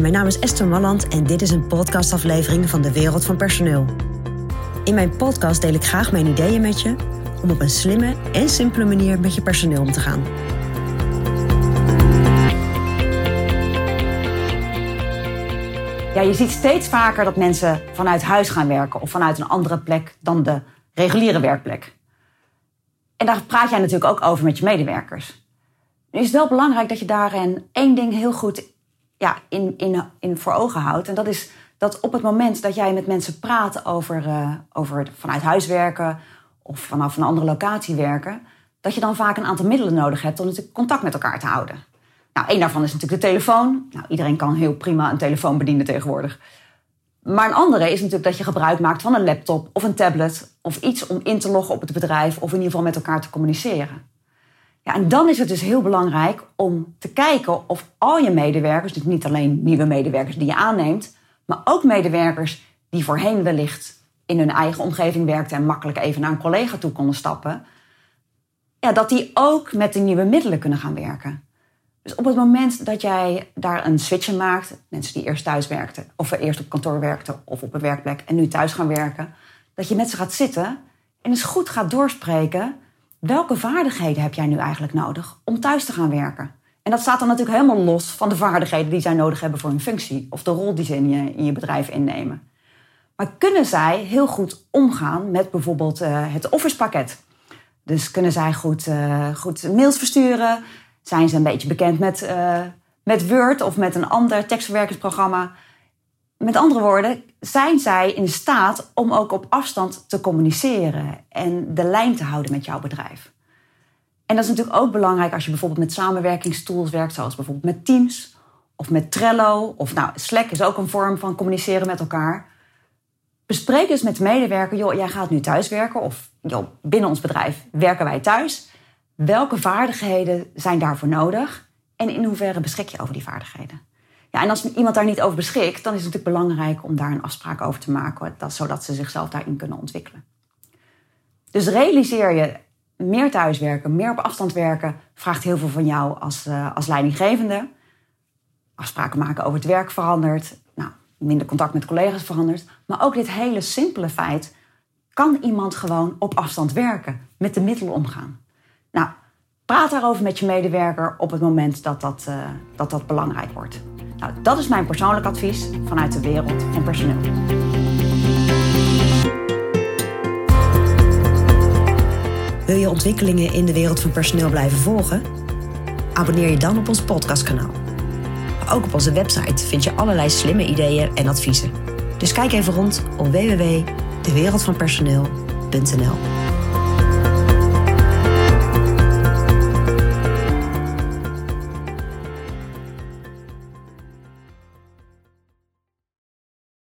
Mijn naam is Esther Malland en dit is een podcastaflevering van de Wereld van Personeel. In mijn podcast deel ik graag mijn ideeën met je om op een slimme en simpele manier met je personeel om te gaan. Ja, je ziet steeds vaker dat mensen vanuit huis gaan werken of vanuit een andere plek dan de reguliere werkplek. En daar praat jij natuurlijk ook over met je medewerkers. Nu is het wel belangrijk dat je daarin één ding heel goed ja, in, in, in voor ogen houdt. En dat is dat op het moment dat jij met mensen praat over, uh, over vanuit huis werken of vanaf een andere locatie werken, dat je dan vaak een aantal middelen nodig hebt om natuurlijk contact met elkaar te houden. Nou, één daarvan is natuurlijk de telefoon. Nou, iedereen kan heel prima een telefoon bedienen tegenwoordig. Maar een andere is natuurlijk dat je gebruik maakt van een laptop of een tablet of iets om in te loggen op het bedrijf of in ieder geval met elkaar te communiceren. Ja, en dan is het dus heel belangrijk om te kijken of al je medewerkers, dus niet alleen nieuwe medewerkers die je aanneemt, maar ook medewerkers die voorheen wellicht in hun eigen omgeving werkten en makkelijk even naar een collega toe konden stappen, ja, dat die ook met de nieuwe middelen kunnen gaan werken. Dus op het moment dat jij daar een switch maakt, mensen die eerst thuis werkten, of eerst op kantoor werkten of op een werkplek en nu thuis gaan werken, dat je met ze gaat zitten en eens goed gaat doorspreken welke vaardigheden heb jij nu eigenlijk nodig om thuis te gaan werken. En dat staat dan natuurlijk helemaal los van de vaardigheden die zij nodig hebben voor hun functie of de rol die ze in je, in je bedrijf innemen. Maar kunnen zij heel goed omgaan met bijvoorbeeld uh, het Office pakket? Dus kunnen zij goed, uh, goed mails versturen? Zijn ze een beetje bekend met, uh, met Word of met een ander tekstverwerkingsprogramma? Met andere woorden, zijn zij in staat om ook op afstand te communiceren en de lijn te houden met jouw bedrijf? En dat is natuurlijk ook belangrijk als je bijvoorbeeld met samenwerkingstools werkt, zoals bijvoorbeeld met Teams of met Trello. Of nou, Slack is ook een vorm van communiceren met elkaar. Bespreek dus met de medewerker, joh, jij gaat nu thuiswerken of joh, binnen ons bedrijf werken wij thuis. Welke vaardigheden zijn daarvoor nodig en in hoeverre beschik je over die vaardigheden? Ja, en als iemand daar niet over beschikt, dan is het natuurlijk belangrijk om daar een afspraak over te maken, dat, zodat ze zichzelf daarin kunnen ontwikkelen. Dus realiseer je, meer thuiswerken, meer op afstand werken, vraagt heel veel van jou als, uh, als leidinggevende. Afspraken maken over het werk verandert, nou, minder contact met collega's verandert. Maar ook dit hele simpele feit, kan iemand gewoon op afstand werken, met de middelen omgaan? Nou, praat daarover met je medewerker op het moment dat dat, uh, dat, dat belangrijk wordt. Nou, dat is mijn persoonlijk advies vanuit de wereld van personeel. Wil je ontwikkelingen in de wereld van personeel blijven volgen? Abonneer je dan op ons podcastkanaal. ook op onze website vind je allerlei slimme ideeën en adviezen. Dus kijk even rond op www.dewereldvanpersoneel.nl.